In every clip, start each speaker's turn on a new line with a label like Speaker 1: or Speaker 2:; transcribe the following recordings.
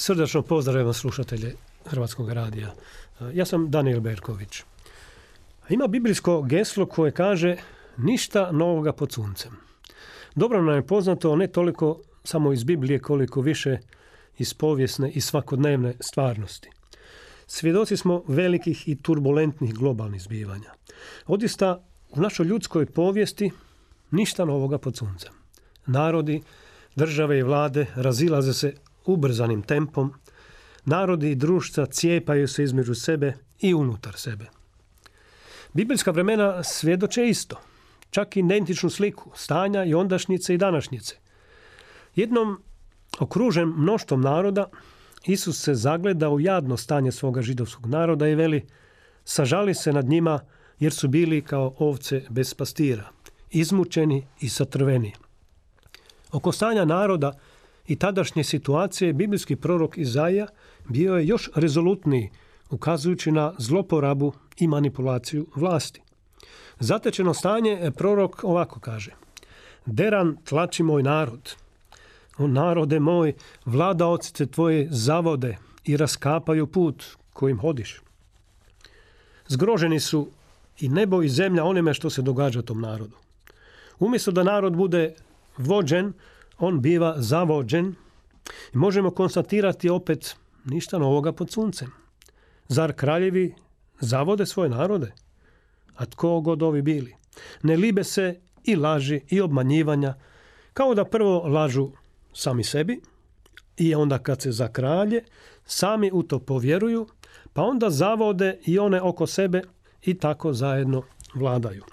Speaker 1: Srdačno pozdravljam slušatelje Hrvatskog radija. Ja sam Daniel Berković. Ima biblijsko geslo koje kaže ništa novoga pod suncem. Dobro nam je poznato ne toliko samo iz Biblije koliko više iz povijesne i svakodnevne stvarnosti. Svjedoci smo velikih i turbulentnih globalnih zbivanja. Odista u našoj ljudskoj povijesti ništa novoga pod suncem. Narodi, države i vlade razilaze se ubrzanim tempom, narodi i društva cijepaju se između sebe i unutar sebe. Biblijska vremena svjedoče isto, čak i identičnu sliku stanja i ondašnjice i današnjice. Jednom okružen mnoštvom naroda, Isus se zagleda u jadno stanje svoga židovskog naroda i veli, sažali se nad njima jer su bili kao ovce bez pastira, izmučeni i satrveni. Oko stanja naroda i tadašnje situacije biblijski prorok Izaija bio je još rezolutniji, ukazujući na zloporabu i manipulaciju vlasti. Zatečeno stanje prorok ovako kaže. Deran tlači moj narod. O narode moj, vladaoci tvoje zavode i raskapaju put kojim hodiš. Zgroženi su i nebo i zemlja onime što se događa tom narodu. Umjesto da narod bude vođen, on biva zavođen i možemo konstatirati opet ništa novoga pod suncem. Zar kraljevi zavode svoje narode? A tko god ovi bili? Ne libe se i laži i obmanjivanja, kao da prvo lažu sami sebi i onda kad se za kralje, sami u to povjeruju, pa onda zavode i one oko sebe i tako zajedno vladaju.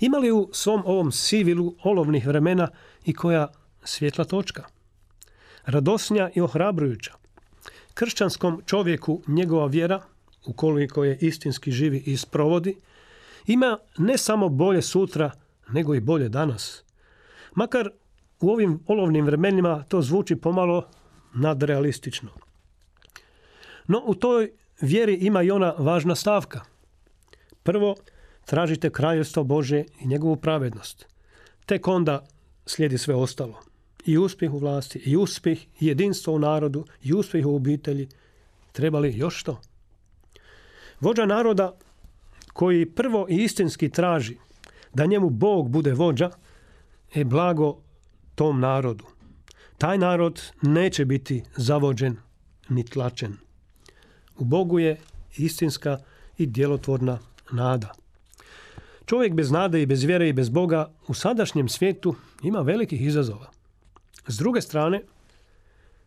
Speaker 1: Ima li u svom ovom sivilu olovnih vremena i koja svjetla točka? Radosnja i ohrabrujuća. Kršćanskom čovjeku njegova vjera, ukoliko je istinski živi i sprovodi, ima ne samo bolje sutra, nego i bolje danas. Makar u ovim olovnim vremenima to zvuči pomalo nadrealistično. No u toj vjeri ima i ona važna stavka. Prvo, tražite kraljevstvo Bože i njegovu pravednost. Tek onda slijedi sve ostalo. I uspjeh u vlasti, i uspjeh, i jedinstvo u narodu, i uspjeh u obitelji. Treba li još što? Vođa naroda koji prvo i istinski traži da njemu Bog bude vođa, je blago tom narodu. Taj narod neće biti zavođen ni tlačen. U Bogu je istinska i djelotvorna nada. Čovjek bez nade i bez vjere i bez Boga u sadašnjem svijetu ima velikih izazova. S druge strane,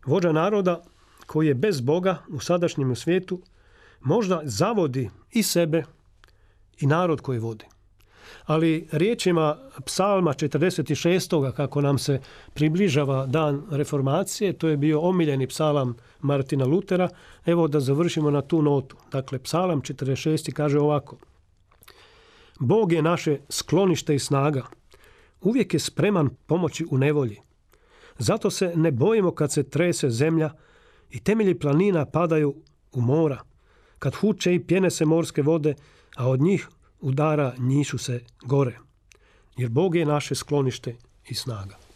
Speaker 1: vođa naroda koji je bez Boga u sadašnjem svijetu možda zavodi i sebe i narod koji vodi. Ali riječima psalma 46. kako nam se približava dan reformacije, to je bio omiljeni psalam Martina Lutera, evo da završimo na tu notu. Dakle, psalam 46. kaže ovako. Bog je naše sklonište i snaga. Uvijek je spreman pomoći u nevolji. Zato se ne bojimo kad se trese zemlja i temelji planina padaju u mora, kad huče i pjene se morske vode, a od njih udara njišu se gore. Jer Bog je naše sklonište i snaga.